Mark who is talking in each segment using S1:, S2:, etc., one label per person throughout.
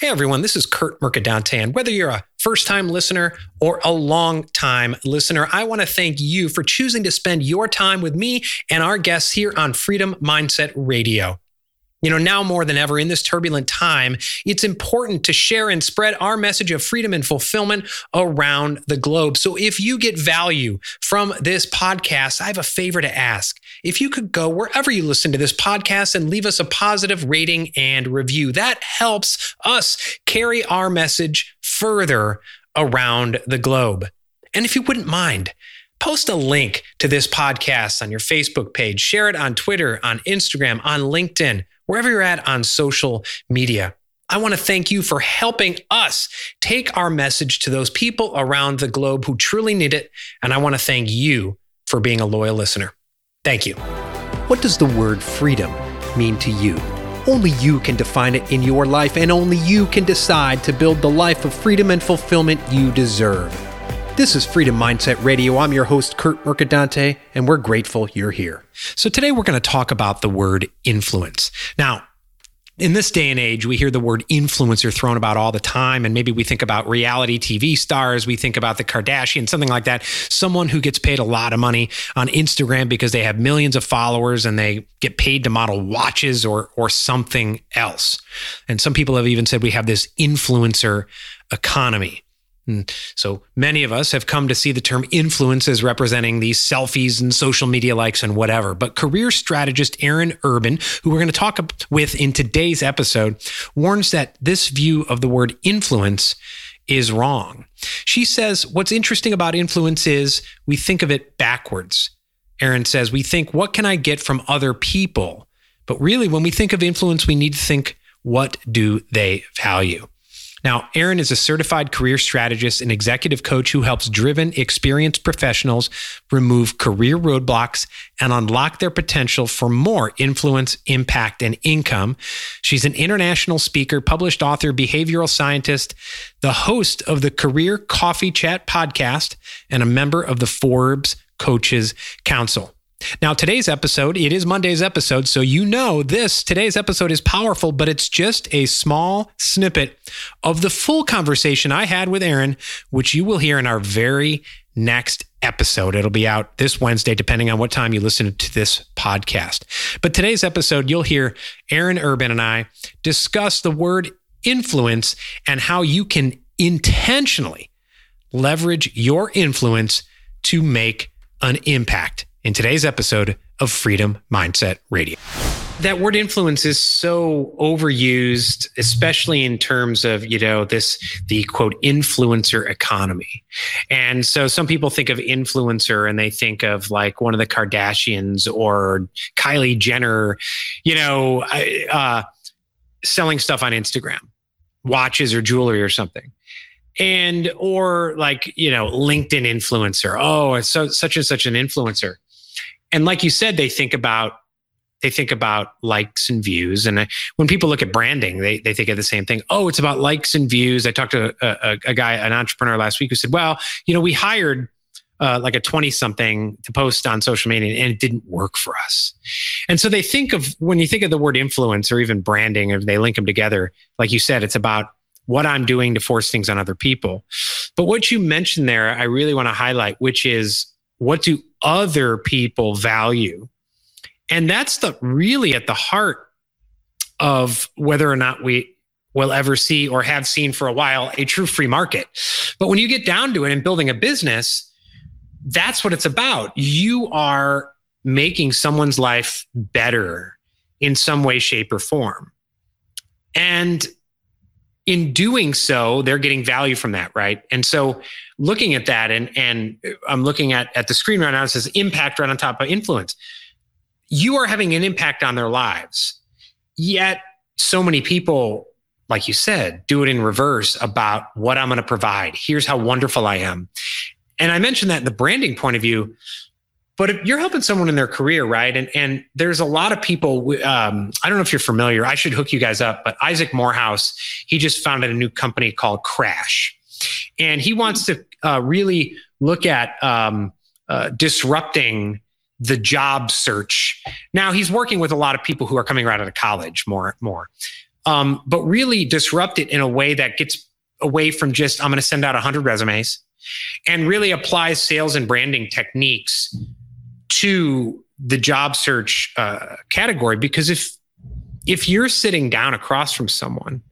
S1: Hey everyone, this is Kurt Mercadante, and whether you're a first time listener or a long time listener, I want to thank you for choosing to spend your time with me and our guests here on Freedom Mindset Radio. You know, now more than ever in this turbulent time, it's important to share and spread our message of freedom and fulfillment around the globe. So if you get value from this podcast, I have a favor to ask. If you could go wherever you listen to this podcast and leave us a positive rating and review, that helps us carry our message further around the globe. And if you wouldn't mind, post a link to this podcast on your Facebook page, share it on Twitter, on Instagram, on LinkedIn wherever you're at on social media. I want to thank you for helping us take our message to those people around the globe who truly need it. And I want to thank you for being a loyal listener. Thank you. What does the word freedom mean to you? Only you can define it in your life, and only you can decide to build the life of freedom and fulfillment you deserve. This is Freedom Mindset Radio. I'm your host, Kurt Mercadante, and we're grateful you're here. So, today we're going to talk about the word influence. Now, in this day and age, we hear the word influencer thrown about all the time. And maybe we think about reality TV stars. We think about the Kardashians, something like that. Someone who gets paid a lot of money on Instagram because they have millions of followers and they get paid to model watches or, or something else. And some people have even said we have this influencer economy. And so many of us have come to see the term influence as representing these selfies and social media likes and whatever. But career strategist Erin Urban, who we're going to talk with in today's episode, warns that this view of the word influence is wrong. She says what's interesting about influence is we think of it backwards. Erin says we think, what can I get from other people? But really, when we think of influence, we need to think, what do they value? Now, Erin is a certified career strategist and executive coach who helps driven, experienced professionals remove career roadblocks and unlock their potential for more influence, impact, and income. She's an international speaker, published author, behavioral scientist, the host of the Career Coffee Chat podcast, and a member of the Forbes Coaches Council. Now, today's episode, it is Monday's episode, so you know this. Today's episode is powerful, but it's just a small snippet of the full conversation I had with Erin, which you will hear in our very next episode. It'll be out this Wednesday, depending on what time you listen to this podcast. But today's episode, you'll hear Erin Urban and I discuss the word influence and how you can intentionally leverage your influence to make an impact in today's episode of Freedom Mindset Radio. That word influence is so overused, especially in terms of, you know, this, the quote, influencer economy. And so some people think of influencer and they think of like one of the Kardashians or Kylie Jenner, you know, uh, selling stuff on Instagram, watches or jewelry or something and or like you know linkedin influencer oh it's so such and such an influencer and like you said, they think about they think about likes and views. And when people look at branding, they, they think of the same thing. Oh, it's about likes and views. I talked to a, a, a guy, an entrepreneur last week who said, well, you know, we hired uh, like a 20 something to post on social media and it didn't work for us. And so they think of when you think of the word influence or even branding, if they link them together, like you said, it's about what I'm doing to force things on other people. But what you mentioned there, I really want to highlight, which is what do other people value? And that's the really at the heart of whether or not we will ever see or have seen for a while a true free market. But when you get down to it and building a business, that's what it's about. You are making someone's life better in some way, shape, or form. And in doing so, they're getting value from that, right? And so looking at that and and I'm looking at at the screen right now, it says impact right on top of influence. You are having an impact on their lives. Yet so many people, like you said, do it in reverse about what I'm going to provide. Here's how wonderful I am. And I mentioned that in the branding point of view. But if you're helping someone in their career, right? And and there's a lot of people. Um, I don't know if you're familiar. I should hook you guys up. But Isaac Morehouse, he just founded a new company called Crash, and he wants to uh, really look at um, uh, disrupting the job search. Now he's working with a lot of people who are coming right out of college more more. um, but really disrupt it in a way that gets away from just, I'm going to send out 100 resumes and really applies sales and branding techniques to the job search uh, category. Because if, if you're sitting down across from someone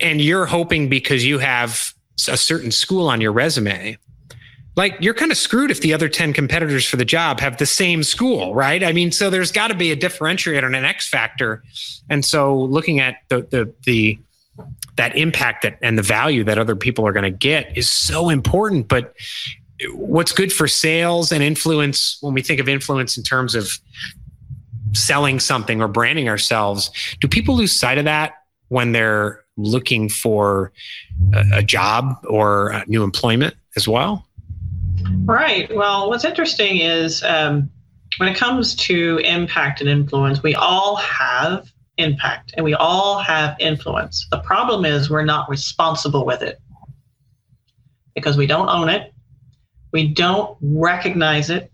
S1: and you're hoping because you have a certain school on your resume, like you're kind of screwed if the other 10 competitors for the job have the same school, right? I mean, so there's got to be a differentiator and an X factor. And so looking at the the the that impact that and the value that other people are going to get is so important, but what's good for sales and influence when we think of influence in terms of selling something or branding ourselves, do people lose sight of that when they're looking for a, job or new employment as well?
S2: Right. Well, what's interesting is um, when it comes to impact and influence, we all have impact and we all have influence. The problem is we're not responsible with it because we don't own it, we don't recognize it,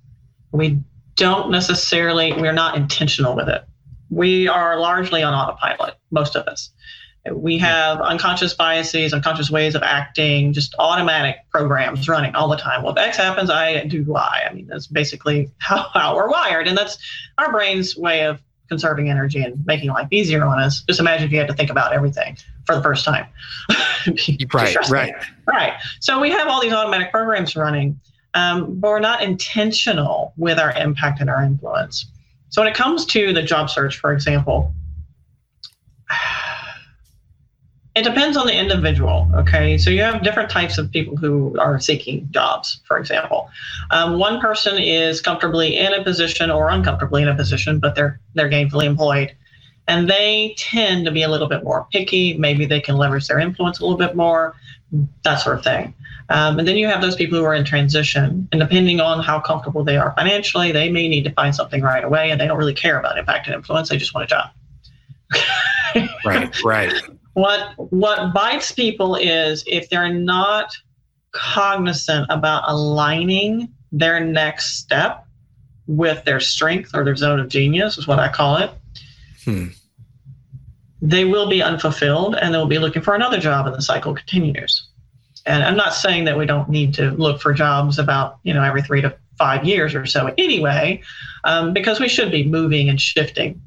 S2: we don't necessarily, we're not intentional with it. We are largely on autopilot, most of us. We have unconscious biases, unconscious ways of acting, just automatic programs running all the time. Well, if X happens, I do Y. I mean, that's basically how, how we're wired. And that's our brain's way of conserving energy and making life easier on us. Just imagine if you had to think about everything for the first time.
S1: right, right.
S2: Right. So we have all these automatic programs running, um, but we're not intentional with our impact and our influence. So when it comes to the job search, for example, it depends on the individual. Okay, so you have different types of people who are seeking jobs. For example, um, one person is comfortably in a position or uncomfortably in a position, but they're they're gainfully employed, and they tend to be a little bit more picky. Maybe they can leverage their influence a little bit more, that sort of thing. Um, and then you have those people who are in transition, and depending on how comfortable they are financially, they may need to find something right away, and they don't really care about impact and influence. They just want a
S1: job. right, right
S2: what what bites people is if they're not cognizant about aligning their next step with their strength or their zone of genius is what I call it. Hmm. They will be unfulfilled and they'll be looking for another job and the cycle continues. And I'm not saying that we don't need to look for jobs about, you know, every three to five years or so anyway, um, because we should be moving and shifting.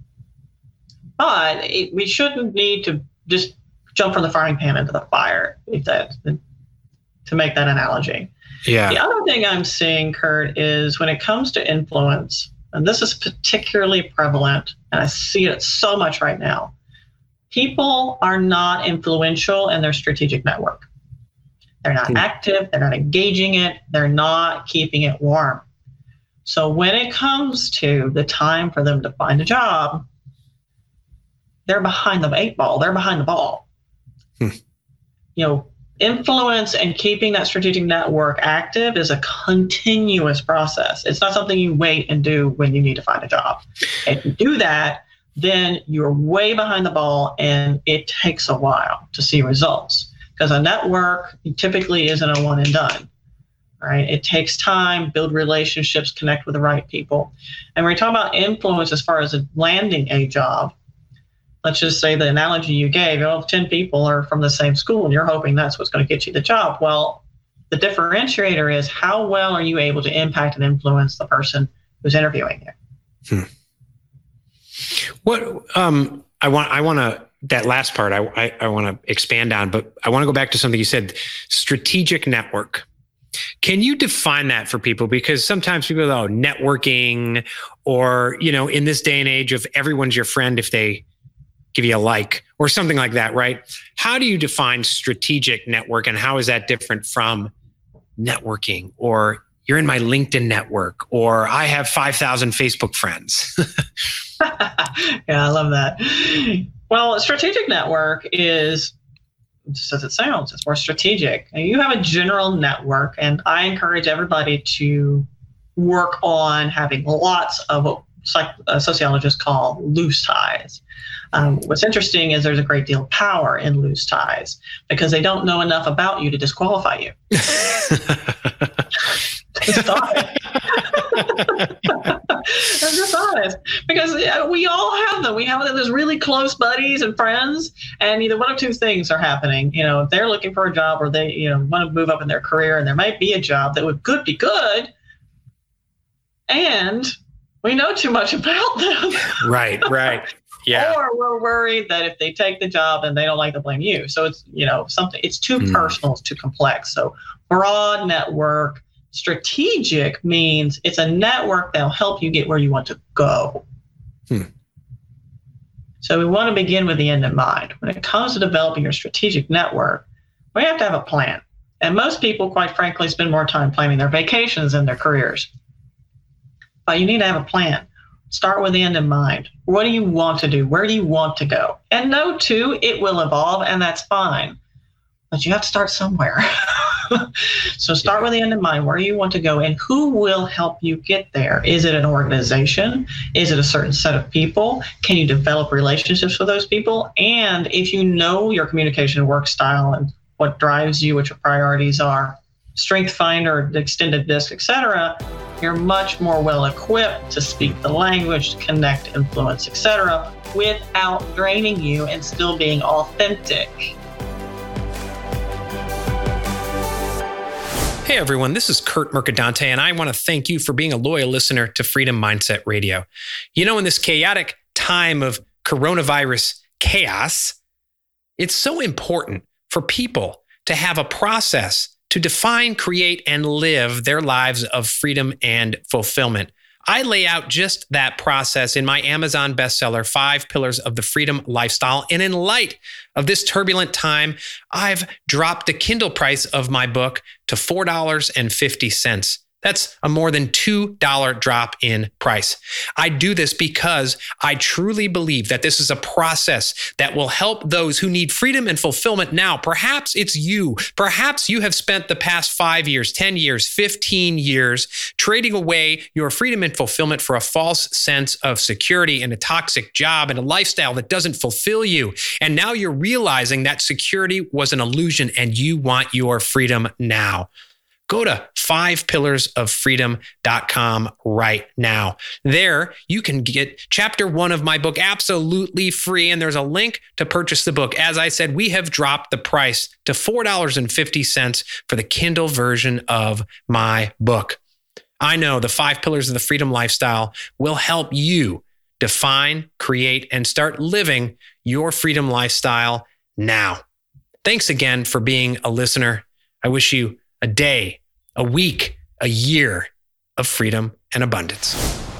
S2: But it, we shouldn't need to just jump from the frying pan into the fire, if that to make that analogy.
S1: Yeah.
S2: The other thing I'm seeing, Kurt, is when it comes to influence, and this is particularly prevalent, and I see it so much right now. People are not influential in their strategic network. They're not hmm. active, they're not engaging it, they're not keeping it warm. So when it comes to the time for them to find a job, they're behind the eight ball, they're behind the ball. Hmm. You know, influence and keeping that strategic network active is a continuous process. It's not something you wait and do when you need to find a job. If you do that, then you're way behind the ball and it takes a while to see results because a network typically isn't a one and done. Right? It takes time, build relationships, connect with the right people. And when we talk about influence as far as landing a job, let's just say the analogy you gave, you know, 10 people are from the same school and you're hoping that's what's going to get you the job. Well, the differentiator is how well are you able to impact and influence the person who's interviewing you? Hmm.
S1: What um, I want, I want to that last part I, I, I want to expand on, but I want to go back to something you said: strategic network. Can you define that for people? Because sometimes people go, oh, networking, or you know, in this day and age of everyone's your friend if they give you a like or something like that, right? How do you define strategic network and how is that different from networking or you're in my LinkedIn network or I have 5,000 Facebook friends?
S2: yeah, I love that. Well, strategic network is just as it sounds, it's more strategic. You have a general network, and I encourage everybody to work on having lots of what uh, sociologists call loose ties. Um, what's interesting is there's a great deal of power in loose ties because they don't know enough about you to disqualify you. I'm just honest because we all have them. We have those really close buddies and friends, and either one of two things are happening. You know, if they're looking for a job or they, you know, want to move up in their career, and there might be a job that would could be good, and we know too much about them.
S1: right, right. Yeah.
S2: Or we're worried that if they take the job and they don't like to blame you. So it's, you know, something, it's too mm. personal, it's too complex. So broad network, strategic means it's a network that'll help you get where you want to go. Hmm. So we want to begin with the end in mind. When it comes to developing your strategic network, we have to have a plan. And most people, quite frankly, spend more time planning their vacations than their careers. But you need to have a plan. Start with the end in mind. What do you want to do? Where do you want to go? And know too, it will evolve and that's fine. But you have to start somewhere. so start yeah. with the end in mind. Where do you want to go and who will help you get there? Is it an organization? Is it a certain set of people? Can you develop relationships with those people? And if you know your communication work style and what drives you, what your priorities are, Strength Finder, extended disc, etc., you're much more well equipped to speak the language, to connect, influence, etc., without draining you and still being authentic.
S1: Hey everyone, this is Kurt Mercadante, and I want to thank you for being a loyal listener to Freedom Mindset Radio. You know, in this chaotic time of coronavirus chaos, it's so important for people to have a process to define, create, and live their lives of freedom and fulfillment. I lay out just that process in my Amazon bestseller, Five Pillars of the Freedom Lifestyle. And in light of this turbulent time, I've dropped the Kindle price of my book to $4.50. That's a more than $2 drop in price. I do this because I truly believe that this is a process that will help those who need freedom and fulfillment now. Perhaps it's you. Perhaps you have spent the past five years, 10 years, 15 years trading away your freedom and fulfillment for a false sense of security and a toxic job and a lifestyle that doesn't fulfill you. And now you're realizing that security was an illusion and you want your freedom now go to fivepillarsoffreedom.com right now. There, you can get chapter one of my book absolutely free, and there's a link to purchase the book. As I said, we have dropped the price to $4.50 for the Kindle version of my book. I know the five pillars of the freedom lifestyle will help you define, create, and start living your freedom lifestyle now. Thanks again for being a listener. I wish you a day, a week, a year of freedom and abundance.